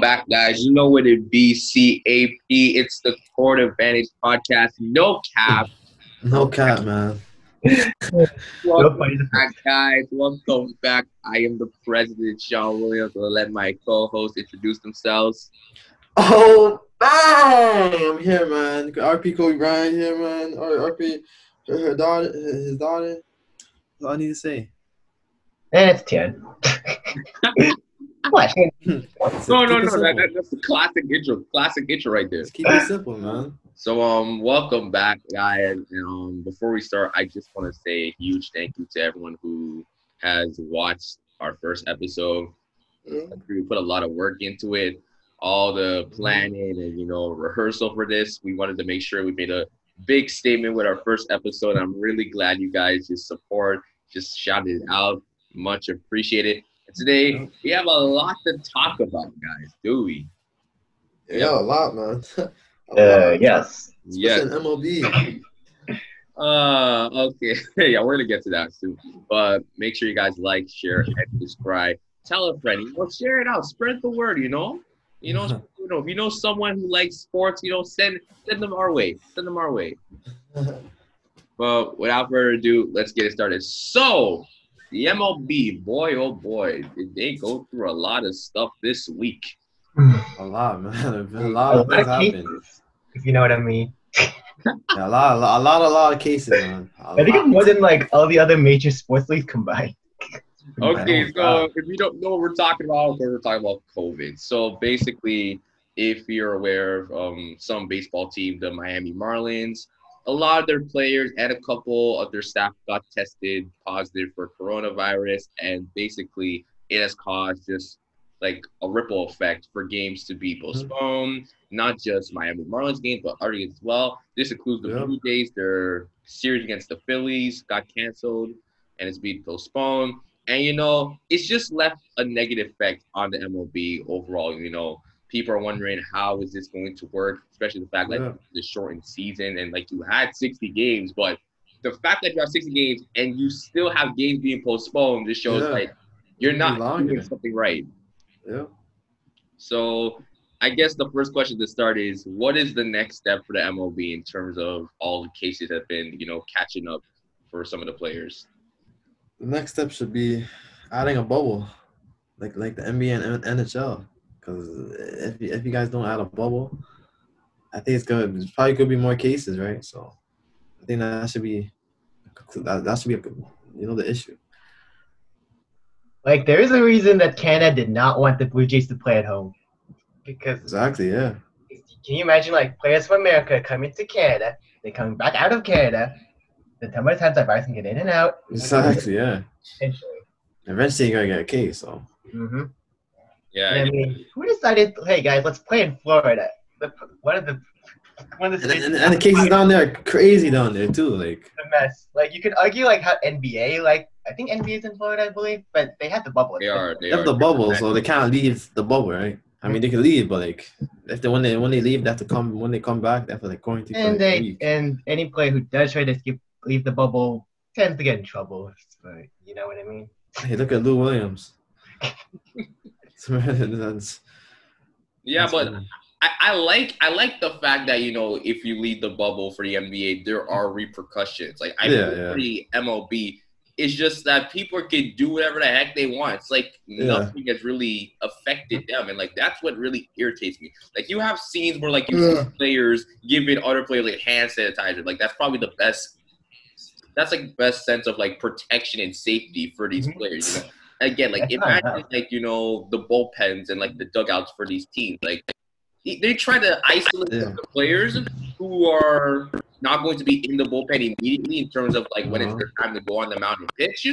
Welcome back, guys. You know what it be, CAP. It's the Court Advantage podcast. No cap. No cap, man. Welcome back, guys. Welcome back. I am the president, Sean Williams. I'll let my co-hosts introduce themselves. Oh, bang! I'm here, man. RP Kobe Bryant here, man. Or RP, her, her daughter, his daughter. That's all I need to say. And it's 10. what? No, no, no. That, that, that's the classic intro. Classic intro right there. Just keep it simple, man. So, um, welcome back, guys. Um, before we start, I just want to say a huge thank you to everyone who has watched our first episode. Mm. We put a lot of work into it, all the planning and you know rehearsal for this. We wanted to make sure we made a big statement with our first episode. I'm really glad you guys just support, just shouted it out. Much appreciated. And today we have a lot to talk about, guys. Do we? Yeah, a lot, man. A Uh, lot. yes. Yes. Especially in MLB. Uh, okay. yeah, we're gonna get to that soon. But make sure you guys like, share, and subscribe. Tell a friend. You know, share it out. Spread the word. You know. You know, you know, if you know someone who likes sports, you know, send send them our way. Send them our way. But without further ado, let's get it started. So, the MLB, boy, oh boy, did they go through a lot of stuff this week. a lot, man. A lot of things of happened. If you know what I mean. Yeah, a lot, a lot, a lot, a lot of cases, man. A I think it's more than like all the other major sports leagues combined. Okay, so if you don't know what we're talking about, we're talking about COVID. So basically, if you're aware of um, some baseball team, the Miami Marlins, a lot of their players and a couple of their staff got tested positive for coronavirus, and basically, it has caused just like a ripple effect for games to be mm-hmm. postponed. Not just Miami Marlins games, but other games as well. This includes the Yeah. Blue Jays. Their series against the Phillies got canceled, and it's being postponed. And you know, it's just left a negative effect on the MLB overall. You know, people are wondering how is this going to work, especially the fact that Yeah. the shortened season and like you had 60 games, but the fact that you have 60 games and you still have games being postponed just shows Yeah. like you're not Longer. doing something right. Yeah. So I guess the first question to start is what is the next step for the MLB in terms of all the cases that have been, you know, catching up for some of the players? The next step should be adding a bubble, like like the NBA and NHL. Because if you, if you guys don't add a bubble, I think it's gonna it's probably could be more cases, right? So I think that should be that, that should be a, you know the issue. Like there is a reason that Canada did not want the Blue Jays to play at home. Because Exactly. Yeah. can you imagine like players from America coming to Canada, they're coming back out of Canada, the number of times that virus can get in and out. Exactly. Yeah. Essentially. Eventually, you're gonna get a case. So Mm-hmm. Yeah. I mean, who decided? Hey guys, let's play in Florida. The, one of the one of the and, and, and the cases down there are crazy down there too. Like a mess. Like you could argue like how NBA, like I think NBA is in Florida, I believe, but they have the bubble. They are. They they have are the bubble, so they can't leave the bubble, right? I mean, they can leave, but like if they when they when they leave, they have to come when they come back, they have to like quarantine. And they week. and any player who does try to skip leave the bubble tends to get in trouble. But you know what I mean? Hey, look at Lou Williams. That's- Yeah, that's but funny. I, I like I like the fact that you know if you leave the bubble for the NBA, there are repercussions. Like I Yeah, think yeah. for the MLB, it's just that people can do whatever the heck they want. It's like Yeah. nothing has really affected them, and like that's what really irritates me. Like you have scenes where like you Yeah. see players giving other players like hand sanitizer. Like that's probably the best. That's like best sense of like protection and safety for these Mhm. players. You know? Again, like imagine like you know the bullpens and like the dugouts for these teams. Like they- they try to isolate Yeah. the players who are not going to be in the bullpen immediately in terms of like when it's Uh-huh. their time to go on the mound and pitch.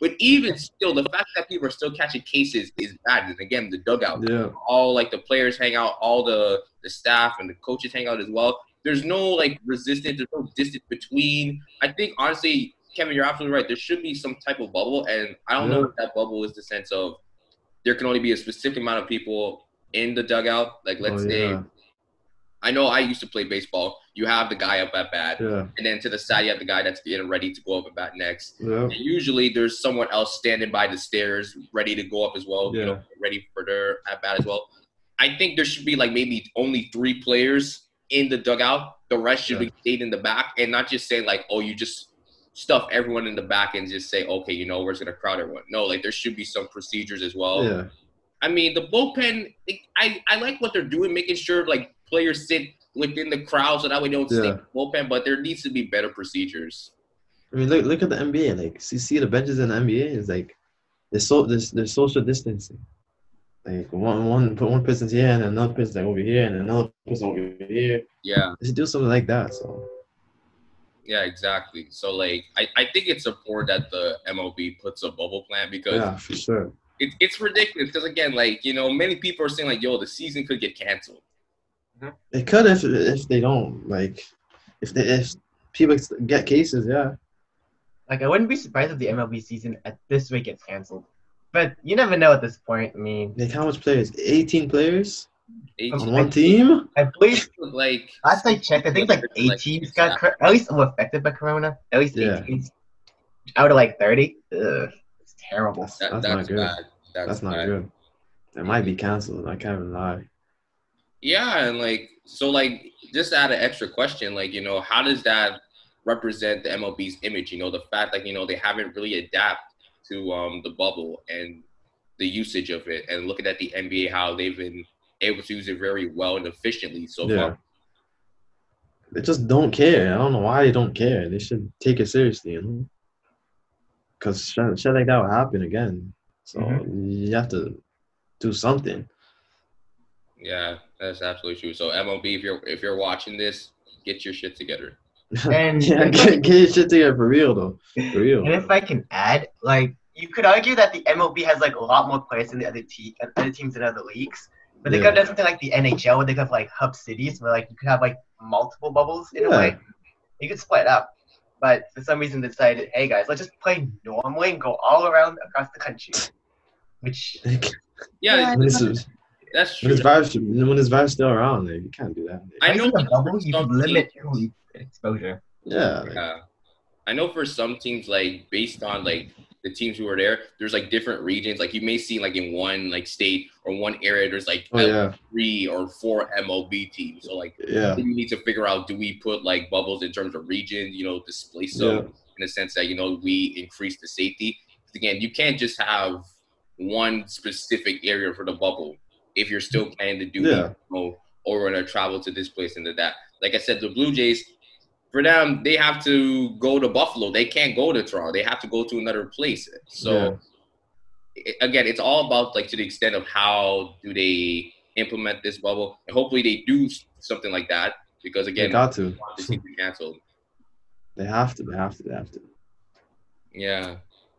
But even still, the fact that people are still catching cases is bad. And again, the dugout, yeah, all like the players hang out, all the the staff and the coaches hang out as well. There's no like resistance, there's no distance between. I think honestly, Kevin, you're absolutely right. There should be some type of bubble, and I don't know Yeah. if that bubble is the sense of there can only be a specific amount of people in the dugout. Like let's Oh, say. I know I used to play baseball. You have the guy up at bat, yeah, and then to the side you have the guy that's getting ready to go up at bat next. yeah. And usually there's someone else standing by the stairs, ready to go up as well. You know, ready for their at bat as well. I think there should be like maybe only three players in the dugout. The rest should Yeah. be stayed in the back, and not just say like, oh, you just stuff everyone in the back and just say, okay, you know, we're just gonna crowd everyone. No, like there should be some procedures as well. Yeah. I mean, the bullpen, it- I, I like what they're doing, making sure like players sit within the crowd so that way they don't Yeah. in bullpen. But there needs to be better procedures. I mean, look look at the NBA. Like, see, see the benches in the NBA is like, they're so there's there's social distancing. Like one one put one person's here and another person's like over here and another person over here. Yeah, They should do something like that. So yeah, exactly. So like, I, I think it's important that the MLB puts a bubble plan because yeah, for sure. it, it's ridiculous. Because again, like you know, many people are saying like, yo, the season could get canceled. Mm-hmm. It could if if they don't like if they if people get cases. Yeah. Like, I wouldn't be surprised if the MLB season at this rate gets canceled. But you never know at this point. I mean, Like how much players? 18 players Eight- on one team? I believe like last I checked, I think like eight teams got cor- at least affected by Corona. At least eight Yeah. teams out of like thirty. Ugh, it's terrible. That's, that, that's, that's, not good. bad. That's, That's not bad. good. It might be canceled. I can't even lie. Yeah, and like so, like just to add an extra question, like you know, how does that represent the MLB's image? You know, the fact like you know they haven't really adapted to um the bubble and the usage of it, and looking at the NBA, how they've been able to use it very well and efficiently so Yeah. far. They just don't care. I don't know why they don't care. They should take it seriously, you know? Because shit, shit like that will happen again. So mm-hmm. you have to do something. Yeah, that's absolutely true. So MLB, if you're if you're watching this, get your shit together. And yeah, get, get your shit together for real, though. For real. And if I can add, like you could argue that the MLB has like a lot more players than the other te- other teams in other leagues. But they Yeah. could have done something like the NHL where they could have like hub cities where like you could have like multiple bubbles in a Yeah. way. You could split up. But for some reason they decided, hey guys, let's just play normally and go all around across the country. Which Yeah, when, this is, that's when true. this virus, when this virus still around, like, you can't do that. I know in a bubble you some could limit teams- exposure. Yeah, like, Yeah. I know for some teams, like based on like the teams who are there, there's like different regions. Like you may see like in one like state or one area, there's like oh yeah, three or four MLB teams. So like yeah, we need to figure out do we put like bubbles in terms of region, you know, displace them Yeah. in the sense that you know we increase the safety. Again, you can't just have one specific area for the bubble if you're still planning to do Yeah. you know, or we're gonna travel to this place and to that. Like I said, the Blue Jays, for them, they have to go to Buffalo. They can't go to Toronto. They have to go to another place. So i- again, it's all about like to the extent of how do they implement this bubble, and hopefully they do something like that because they again, got to. season canceled. They have to. They have to. They have to. Yeah.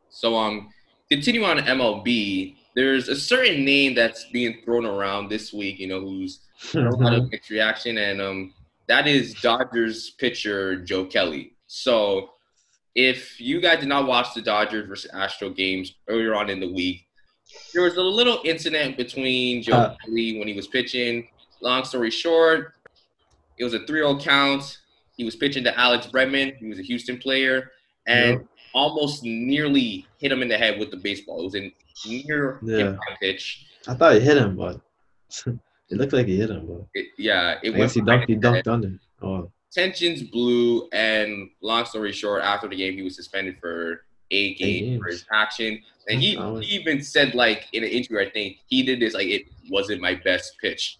So um, continue on MLB. There's a certain name that's being thrown around this week. You know, who's a lot of mixed reaction, and um, that is Dodgers pitcher Joe Kelly. So, if you guys did not watch the Dodgers versus Astro games earlier on in the week, there was a little incident between Joe Uh. Kelly when he was pitching. Long story short, it was a 3-0 count. He was pitching to Alex Bregman. He was a Houston player, and Yep. almost nearly hit him in the head with the baseball. It was a near Yeah. pitch. I thought he hit him, but it looked like he hit him. But It, yeah, it I guess he behind dunked. He his head. dunked under. Oh, tensions blew, and long story short, after the game, he was suspended for eight games games. for his action. And he, Oh. he even said, like in an interview, I think he did this like it wasn't my best pitch.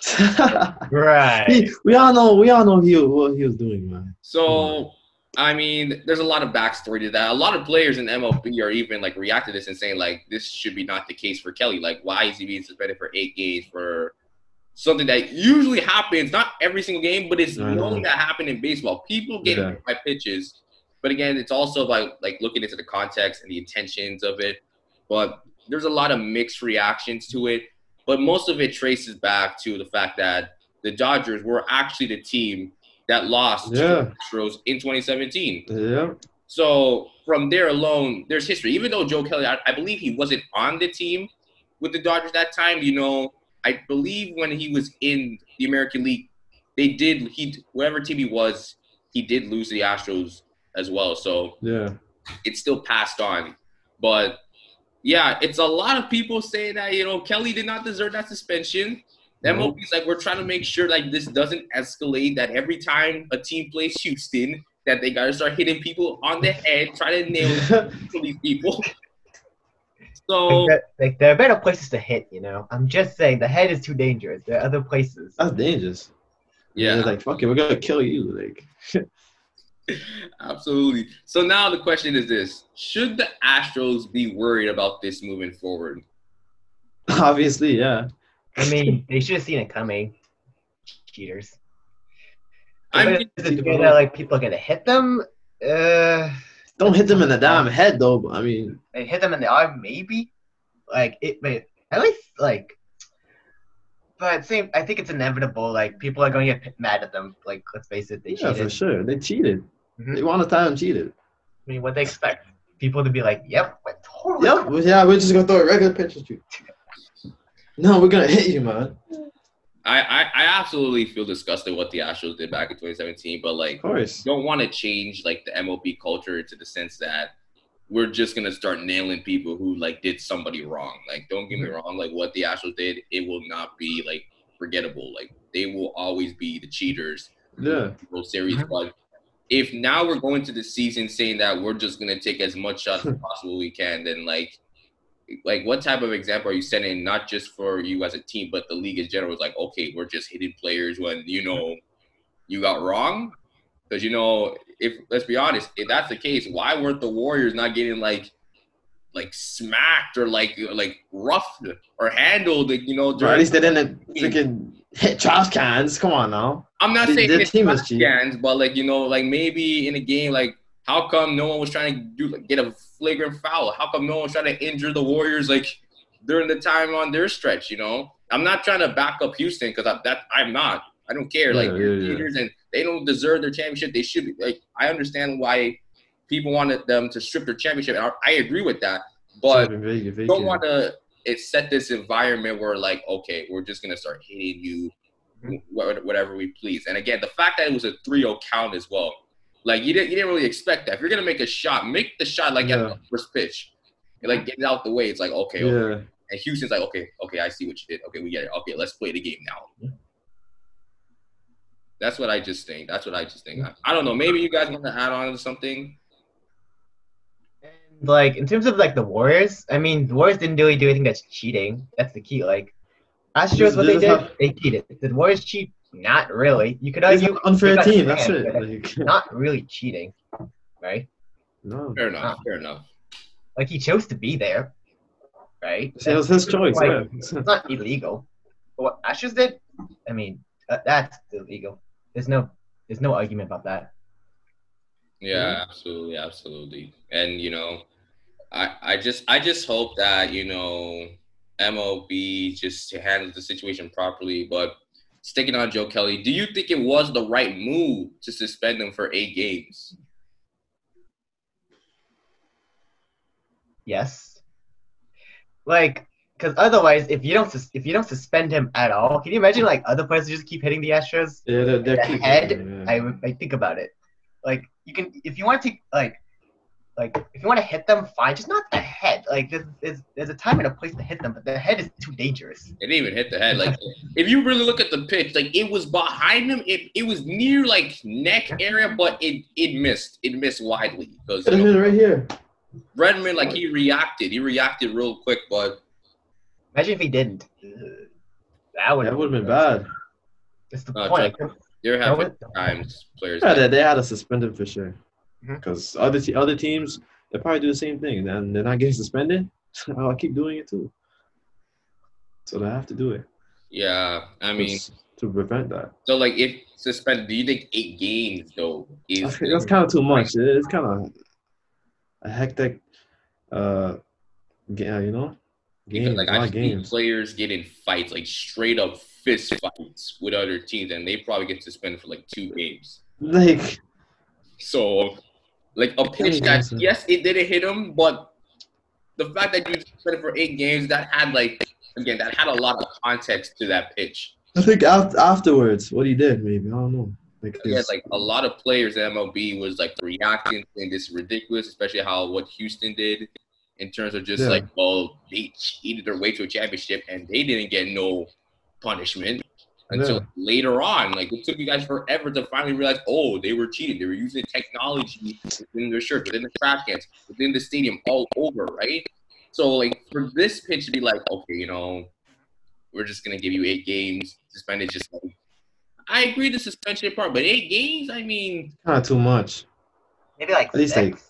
Right. He- we all know. We all know he what he was doing, man. So. I mean, there's a lot of backstory to that. A lot of players in MLB are even like reacting to this and saying like this should be not the case for Kelly. Like, why is he being suspended for eight games for something that usually happens, not every single game, but it's known that happen in baseball. People get Yeah. hit by pitches, but again, it's also about like looking into the context and the intentions of it. But there's a lot of mixed reactions to it. But most of it traces back to the fact that the Dodgers were actually the team that lost to Yeah. the Astros in 2017. Yeah. So from there alone, there's history. Even though Joe Kelly, I, I believe he wasn't on the team with the Dodgers that time. You know, I believe when he was in the American League, they did he whatever team he was, he did lose the Astros as well. So Yeah. it's still passed on. But yeah, it's a lot of people saying that you know Kelly did not deserve that suspension. The No. MLB's like we're trying to make sure like this doesn't escalate. That every time a team plays Houston, that they gotta start hitting people on the head, try to nail these people. So Like, there, like there are better places to hit, you know. I'm just saying the head is too dangerous. There are other places. That's dangerous. yeah, They're like, fuck it, we're gonna kill you. Like, absolutely. So now the question is this: Should the Astros be worried about this moving forward? obviously, yeah. I mean, they should have seen it coming. Cheaters. I But mean, is it gonna, like people are gonna hit them? Uh, Don't hit them in the damn head though. I mean, they hit them in the arm, maybe. Like it, but at least like. But same, I think it's inevitable. Like people are going to get mad at them. Like let's face it, they yeah, cheated. for sure. They cheated. Mhm. They won a time and cheated. I mean, what they expect? People to be like, "Yep, we're totally." Yep. well, Yeah, we're just gonna throw a regular pitch at you. No, we're gonna hit you, man. I, I I absolutely feel disgusted what the Astros did back in 2017, but like Of course. don't want to change like the MLB culture to the sense that we're just gonna start nailing people who like did somebody wrong. Like, don't get me wrong, like what the Astros did, it will not be like forgettable. Like they will always be the cheaters. Yeah. World Series, Mhm. but if now we're going to the season saying that we're just gonna take as much shots as possible we can, then like like what type of example are you setting not just for you as a team but the league in general is like okay we're just hitting players when you know you got wrong because you know if let's be honest if that's the case why weren't the warriors not getting like like smacked or like like roughed or handled like, you know Or at least they didn't freaking hit trash cans. Come on now. I'm not The- saying the team is scans, but like you know, like maybe in a game, like how come no one was trying to do like, get a flagrant foul? How come no one was trying to injure the Warriors like during the time on their stretch? You know, I'm not trying to back up Houston because that I'm not. I don't care. Like Yeah, they're yeah, yeah. and they don't deserve their championship. They should be like. I understand why people wanted them to strip their championship. and I, I agree with that, but Should've don't want to it set this environment where like okay we're just gonna start hitting you wh- whatever we please and again the fact that it was a 3-0 count as well like you didn't you didn't really expect that if you're gonna make a shot make the shot like at the first pitch and, like get it out the way it's like okay, okay. Yeah. and Houston's like okay okay I see what you did okay we get it okay let's play the game now that's what I just think that's what I just think I, I don't know maybe you guys want to add on to something And, like in terms of like the Warriors, I mean, the Warriors didn't really do anything that's cheating. That's the key. Like Astros, what they did, how- they cheated. Did the Warriors cheat? Not really. You could argue an unfair team. That's it. Like, Not really cheating, right? no. fair enough fair enough Like he chose to be there, right? It was his choice. Like, Yeah. It's not illegal. But what Astros did, I mean, uh, that's illegal. There's no, there's no argument about that. Yeah, absolutely, absolutely. And you know, I I just I just hope that you know MLB just handles the situation properly. But sticking on Joe Kelly, do you think it was the right move to suspend him for eight games? Yes. Like, because otherwise, if you don't, sus- if you don't suspend him at all, can you imagine like other players who just keep hitting the Astros? Yeah, they're, they're the keeping head, him, yeah. I I think about it. Like you can, if you want to, like, like if you want to hit them, fine. Just not the head. Like there's, there's, there's a time and a place to hit them, but the head is too dangerous. It didn't even hit the head. Like if you really look at the pitch, like it was behind him. It, it was near like neck area, but it it missed. It missed widely because Could have hit right here. Redmond like he reacted. He reacted real quick, but Imagine if he didn't. That would That would have been bad. That's the Uh, point. there No, have been times players. Yeah, they, they had a suspended him for sure. Mhm. Because other te- other teams, they probably do the same thing. And they're not getting suspended. I'll keep doing it too. So they have to do it. Yeah, I mean, Just to prevent that. so like if suspended, do you think eight games though is That's, that's kind of too much. It's kind of a hectic, uh, ga- you know, because games, like I of see players get in fights, like straight up fist fights with other teams, and they probably get suspended for like two games. Like, So, like a pitch that yes, it didn't hit him, but the fact that you it for eight games that had like again that had a lot of context to that pitch. I think af- afterwards, what he did, maybe I don't know. Like, Yeah, his- like a lot of players at MLB was like reacting saying this ridiculous, especially how what Houston did. in terms of just Yeah. like, well, they cheated their way to a championship and they didn't get no punishment until Yeah. later on. Like it took you guys forever to finally realize, oh, they were cheating. They were using technology within their shirts, within the trap cans, within the stadium, all over, right? So like for this pitch to be like, okay, you know, we're just gonna give you eight games, suspended just like I agree the suspension part, but eight games, I mean, Not too much. Maybe like At least, six. like-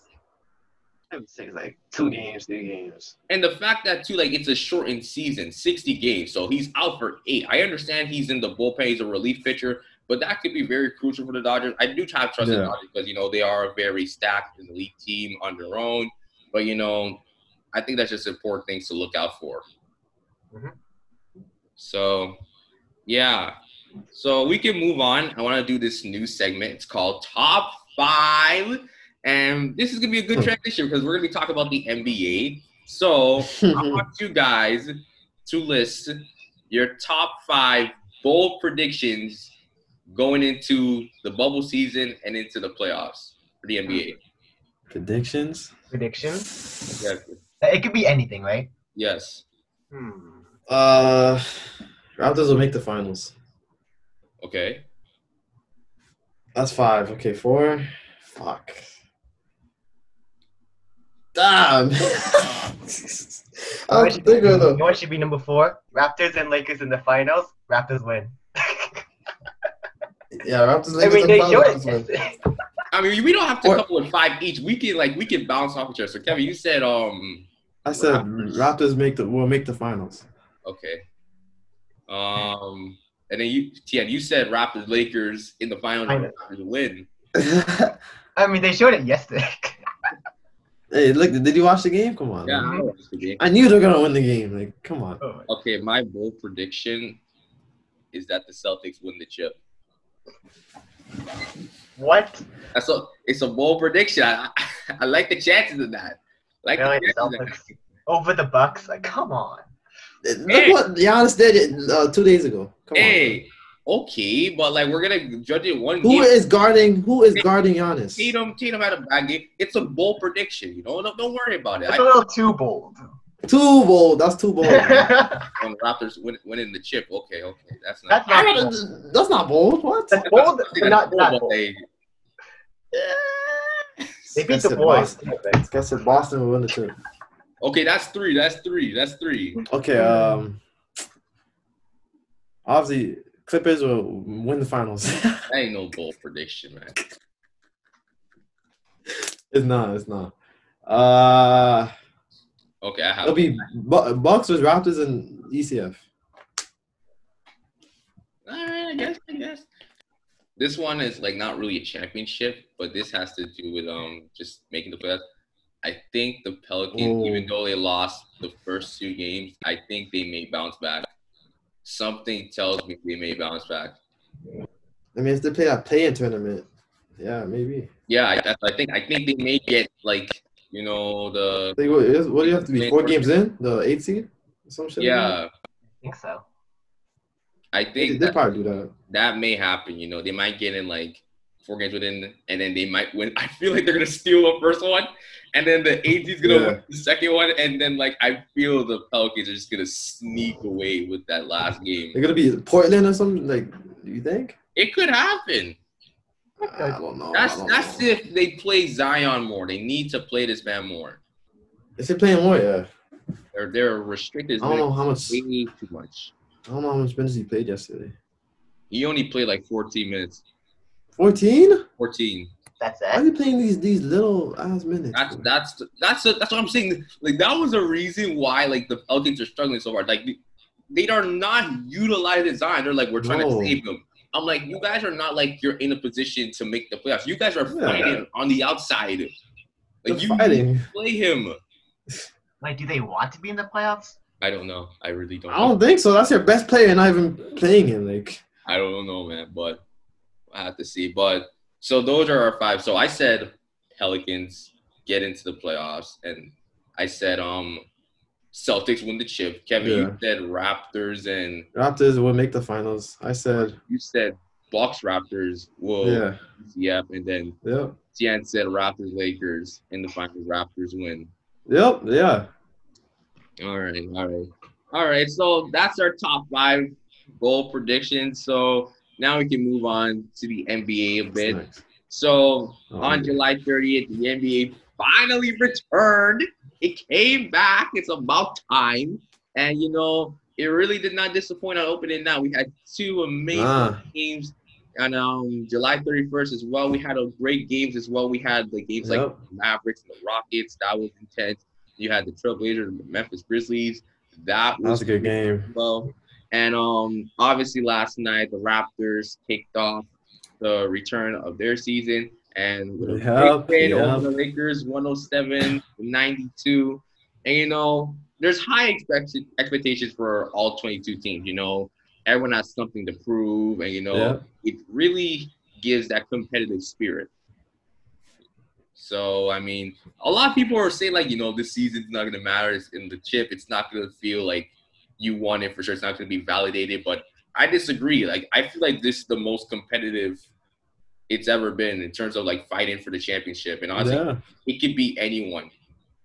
I would say like two games, three games. and the fact that too, like it's a shortened season, 60 games, so he's out for eight. I understand he's in the bullpen, he's a relief pitcher, but that could be very crucial for the Dodgers. I do have trust in the Dodgers because you know they are a very stacked and elite team on their own. But you know, I think that's just important things to look out for. Mhm. So, yeah. So we can move on. I want to do this new segment. It's called Top Five. And this is going to be a good Hmm. transition because we're going to be talking about the NBA. So I want you guys to list your top five bold predictions going into the bubble season and into the playoffs for the NBA. Predictions. Predictions. Yes. It could be anything, right? Yes. Hmm. Uh, Raptors will make the finals. Okay. That's five. Okay, four. Fuck. Damn. I You know think of you know what should be number four? Raptors and Lakers in the finals. Raptors win. Yeah, Raptors. I Lakers, mean, and they finals, showed man. I mean, we don't have to Or- couple with five each. We can like we can bounce off each other. So Kevin, you said um I said Raptors. Raptors make the will make the finals. okay. Um and then you Tian, you said Raptors Lakers in the finals Raptors win. I mean, they showed it yesterday. Hey, look! Did you watch the game? Come on. Yeah, man. I know it's the game. I knew they're gonna win the game. Like, come on. Okay, my bold prediction is that the Celtics win the chip. what? That's a it's a bold prediction. I, I, I like the chances of that. Like the Really? chances of that. Celtics over the Bucks? Like, come on. Look Hey. what Giannis did uh, two days ago. Come Hey, okay, but like we're gonna judge it one on. Who game. is guarding? Who is guarding Giannis? Tatum, Tatum had a bad game. It's a bold prediction. You know, don't, don't worry about it. That's I, a little too bold. Too bold. That's too bold. That's on the Raptors win, winning the chip. Okay, okay, that's not. not I bold. that's not bold. What? That's bold, I think but not bold, bold. they- They beat the boys. Boston. Guys said Boston will win the chip. Okay, that's three. That's three. That's three. Okay. Um. Obviously, Clippers will win the finals. That ain't no bold prediction, man. it's not. It's not. Uh, Okay, I have. it'll be Bu- Bucks with Raptors and ECF. All right, I guess. I guess. This one is like not really a championship, but this has to do with um just making the playoffs. I think the Pelicans, Oh. even though they lost the first two games, I think they may bounce back. Something tells me they may bounce back. I mean, if they play a play-in tournament, yeah, maybe. Yeah, I, I think I think they may get like you know the Like, what, is- what do you have to be? Four games in the eight seed, or some shit. like yeah. I think so. I they, think they that, probably do that. that may happen. You know, they might get in like four games within, and then they might win. I feel like they're gonna steal the first one, and then the AD is gonna Yeah. win the second one, and then like I feel the Pelicans are just gonna sneak away with that last game. They're gonna be Portland or something. Like, do you think? It could happen. I don't know. That's don't that's know. if they play Zion more. They need to play this man more. Is he playing more? Yeah. They're they're restricted I don't know how much. way too much. I don't know how much minutes he played yesterday. He only played like 14 minutes. Fourteen? 14. That's it. Why are you playing these these little ass minutes? That's bro? that's that's a, that's what I'm saying. Like that was a reason why like the Pelicans are struggling so hard. Like they- they are not utilizing Zion. They're like we're trying No. to save him. I'm like you guys are not like you're in a position to make the playoffs. You guys are Yeah. fighting on the outside. They're Like you fighting. play him. Like, do they want to be in the playoffs? I don't know. I really don't. I don't think so. That's your best player, and not even playing him. Like, I don't know, man, but I have to see. But so those are our five. So I said Pelicans get into the playoffs, and I said um Celtics win the chip. Kevin, you said Raptors, and Raptors will make the finals. I said, you said Bucks Raptors will yeah, yep, and then yeah. Tian said Raptors Lakers in the finals. Raptors win. Yep. Yeah. All right, all right, all right. So that's our top five goal predictions. So now we can move on to the NBA a bit. nice. So Oh, on yeah. July 30th, the NBA finally returned. It came back. It's about time. And you know, it really did not disappoint on opening night. We had two amazing Ah. games on um, July 31st as well. We had a great games as well. We had the games like the Mavericks and the Rockets. That was intense. You had the Trailblazers and the Memphis Grizzlies. That That was a good game. well. And um, obviously last night the Raptors kicked off the return of their season and with a Yep, big win yep. over the Lakers, 107 92. And you know, there's high expect- expectations for all 22 teams. You know, everyone has something to prove, and you know, Yep. it really gives that competitive spirit. So I mean, a lot of people are saying like, you know, this season's not gonna matter. It's in the chip. It's not gonna feel like you won it for sure. It's not gonna be validated. But I disagree. Like I feel like this is the most competitive it's ever been in terms of like fighting for the championship. And honestly, Yeah. it could be anyone,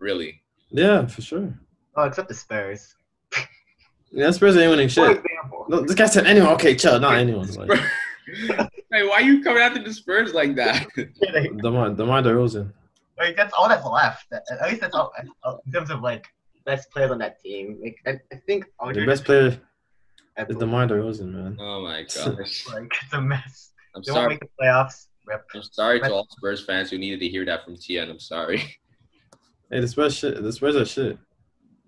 really. Yeah, for sure. Oh, except the Spurs. Yeah, Spurs ain't winning For shit. example. No, this guy said anyone. Okay, chill. Not anyone. Like, hey, why are you coming after the Spurs like that? like, Demar, DeMar DeRozan. like, that's all that's left. At at least that's all all- in terms of like best players on that team. Like I, I think The best player is is DeMar DeRozan, man. oh my gosh. like it's a mess. I'm They won't sorry. make the playoffs. Rip. I'm sorry to all Spurs fans who needed to hear that from Tien. I'm sorry. Hey, the Spurs shit. The Spurs are shit.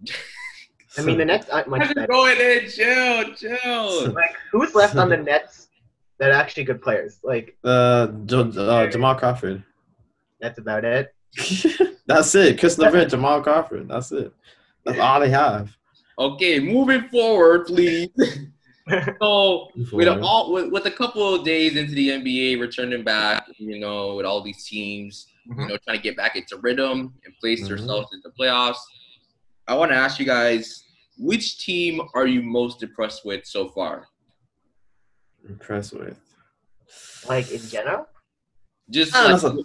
I mean, the Nets aren't much better. going in? Chill, chill. Like, who's left on the Nets that are actually good players? Like, uh, jo- uh, Jamal Crawford. that's about it. That's it. Caris LeVert, Jamal Crawford. That's it. That's all they have. Okay, moving forward, please. so with Forward. all with, with a couple of days into the NBA returning back, you know, with all these teams, you Mhm. know, trying to get back into rhythm and place Mhm. themselves the playoffs. I want to ask you guys, which team are you most impressed with so far? Impressed with. Like in general, Just like, a-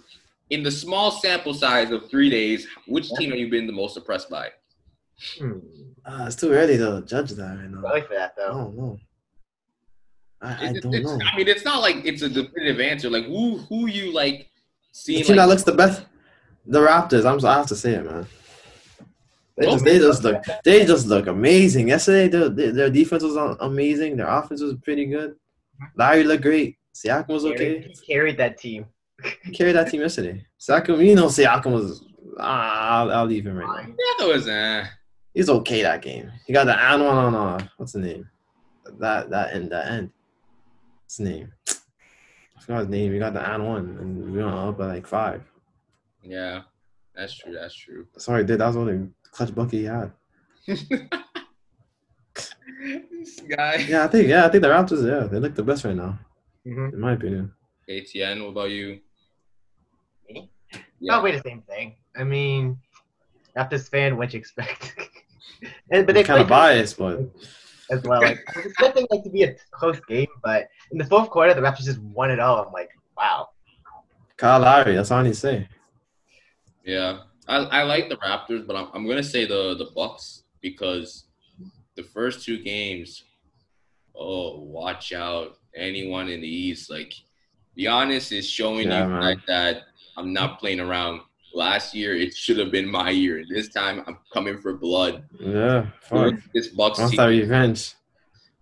in the small sample size of three days, which team have you been the most impressed by? Hmm. Uh, it's too early to judge that right now. Early for that I don't know. I, I don't know. I mean, it's not like it's a definitive answer. Like who who you like The seeing team like that looks the best, the Raptors. I'm. I have to say it, man. They just, they just look. They just look amazing. Yesterday, their, their their defense was amazing. Their offense was pretty good. Lowry looked great. Siakam was okay. He carried that team. He carried that team yesterday. Siakam, you know, Siakam was. Ah, I'll, I'll leave him right now. Yeah, that was uh, He's okay that game. He got the and one on uh, what's the name? That that end that end. What's his name? I forgot his name. He got the and one, and we went up by like five. yeah, that's true. That's true. Sorry, dude. That was the only clutch bucket he had. this guy. Yeah, I think. Yeah, I think the Raptors. Yeah, they look the best right now, Mhm. in my opinion. ATN, what about you? Me? Yeah. Probably the same thing. I mean, Raptors fan, what you expect? and but they It's kind of biased, but as well. Like, I was expecting like to be a close game, but in the fourth quarter, the Raptors just won it all. I'm like, wow. Kyle Lowry. That's all I need to say. Yeah, I, I like the Raptors, but I'm, I'm gonna say the the Bucks because the first two games, oh, watch out! Anyone in the East, like Giannis is showing Yeah, you man. like that. I'm not playing around. Last year, it should have been my year. This time, I'm coming for blood. Yeah, fuck. this Bucks Wants team. revenge.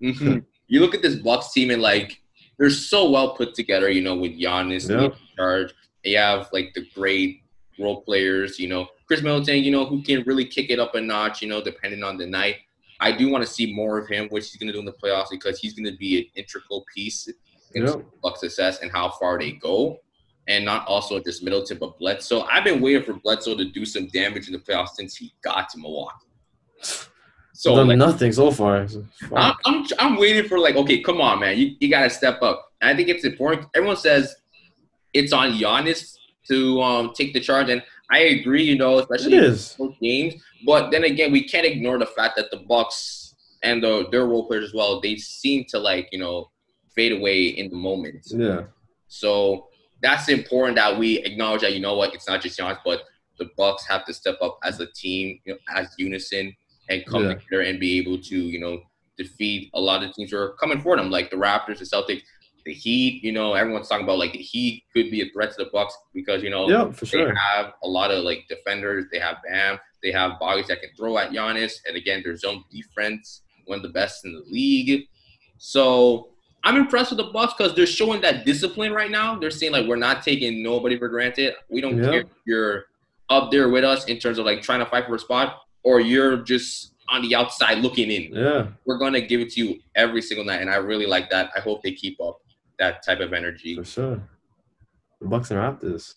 Mhm. you look at this Bucks team and like they're so well put together. You know, with Giannis Yep. in charge, they have like the great role players. You know, Khris Middleton. You know, who can really kick it up a notch. You know, depending on the night. I do want to see more of him, which he's going to do in the playoffs because he's going to be an integral piece in Yep. Bucks' success and how far they go. And not also just Middleton, but Bledsoe. I've been waiting for Bledsoe to do some damage in the playoffs since he got to Milwaukee. So like, nothing so far. So, I'm. I'm I'm waiting for like, okay, come on, man, you, you gotta step up. And I think it's important. Everyone says it's on Giannis to um take the charge, and I agree. You know, especially in is. those games. But then again, we can't ignore the fact that the Bucks and the their role players as well, they seem to like you know fade away in the moment. Yeah. So that's important that we acknowledge that you know what, it's not just Giannis, but the Bucks have to step up as a team, you know, as unison, and come Yeah. together and be able to, you know, defeat a lot of teams who are coming for them, like the Raptors, the Celtics, the Heat. You know, everyone's talking about like the Heat could be a threat to the Bucks because you know Yeah, for they sure. have a lot of like defenders. They have Bam. They have bodies that can throw at Giannis. And again, their zone defense, one of the best in the league. So I'm impressed with the Bucks because they're showing that discipline right now. They're saying like we're not taking nobody for granted. We don't Yeah. care if you're up there with us in terms of like trying to fight for a spot or you're just on the outside looking in. Yeah, We're gonna give it to you every single night, and I really like that. I hope they keep up that type of energy. for sure. The Bucks and Raptors.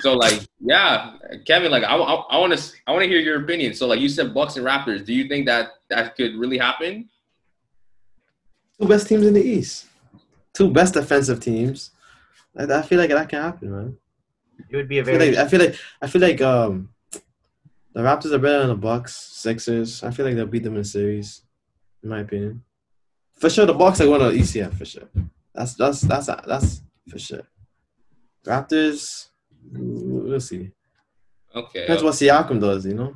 So like, yeah, Kevin, like I want to I want to hear your opinion. So like you said, Bucks and Raptors. Do you think that that could really happen? Two best teams in the East. Two best defensive teams. I, I feel like that can happen, man. It would be a I feel very like I feel like I feel like um the Raptors are better than the Bucks, Sixers. I feel like they'll beat them in the series, in my opinion. For sure, the Bucks are going to ECF for sure. That's that's that's that's for sure. Raptors, we'll see. Okay. Depends what Siakam does, you know.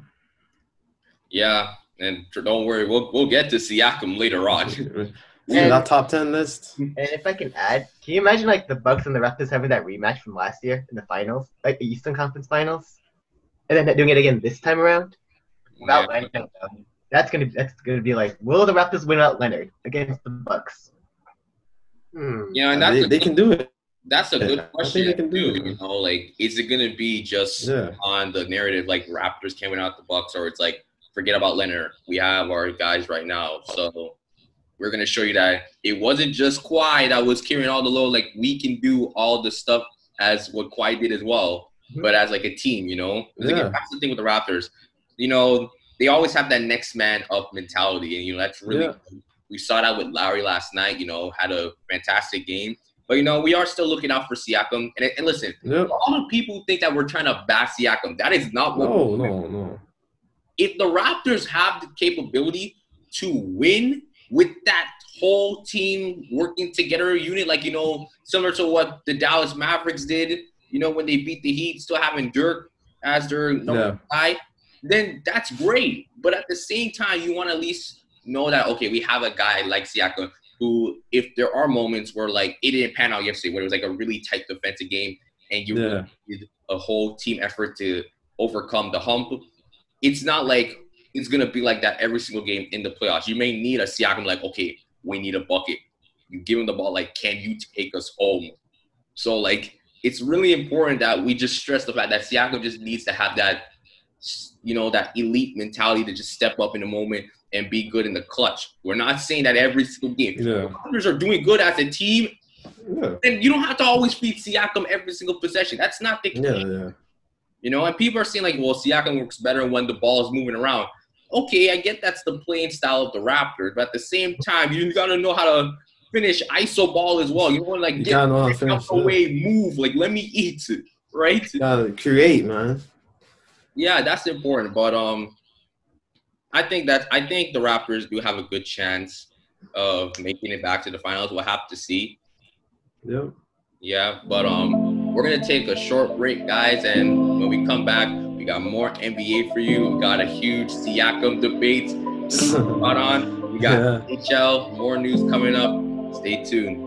Yeah, and don't worry, we'll we'll get to Siakam later on. Yeah, that top ten list. And if I can add, can you imagine like the Bucks and the Raptors having that rematch from last year in the finals, like the Eastern Conference Finals, and then doing it again this time around without Yeah. Leonard? That's gonna that's gonna be like, will the Raptors win out Leonard against the Bucks? Hmm. Yeah, and that's They, a, they can do it. that's a good think question they can do too. it. You know, like is it gonna be just Yeah. on the narrative like Raptors coming out the Bucks, or it's like forget about Leonard. We have our guys right now, so we're gonna show you that it wasn't just Kawhi that was carrying all the load. Like we can do all the stuff as what Kawhi did as well, mm-hmm. but as like a team, you know. Yeah. that's the thing with the Raptors. You know, they always have that next man up mentality, and you know that's really. Yeah. We saw that with Lowry last night. You know, had a fantastic game. But you know, we are still looking out for Siakam. And, and listen, Yep. all the people think that we're trying to bash Siakam. That is not what. No, no, no. If the Raptors have the capability to win with that whole team working together, unit, like you know, similar to what the Dallas Mavericks did, you know, when they beat the Heat, still having Dirk as their number guy, then that's great. But at the same time, you want to at least know that okay, we have a guy like Siakam who, if there are moments where like it didn't pan out yesterday, where it was like a really tight defensive game, and you Yeah. needed a whole team effort to overcome the hump, it's not like it's gonna be like that every single game in the playoffs. You may need a Siakam like, okay, we need a bucket. You give him the ball, like, can you take us home? So like, it's really important that we just stress the fact that Siakam just needs to have that, you know, that elite mentality to just step up in the moment and be good in the clutch. We're not saying that every single game. Yeah. The are doing good as a team, Yeah. and you don't have to always feed Siakam every single possession. That's not the case. Yeah, yeah. You know, and people are saying like, well, Siakam works better when the ball is moving around. Okay, I get that's the playing style of the Raptors, but at the same time, you gotta know how to finish ISO ball as well. You know, like You get know to finish. the yeah. move, like let me eat, it, right? You gotta create, man. Yeah, that's important. But um, I think that I think the Raptors do have a good chance of making it back to the finals. We'll have to see. Yep. Yeah, but um, we're gonna take a short break, guys, and when we come back, got more NBA for you. We got a huge Siakam debate spot on. We got Yeah. HL, more news coming up. Stay tuned.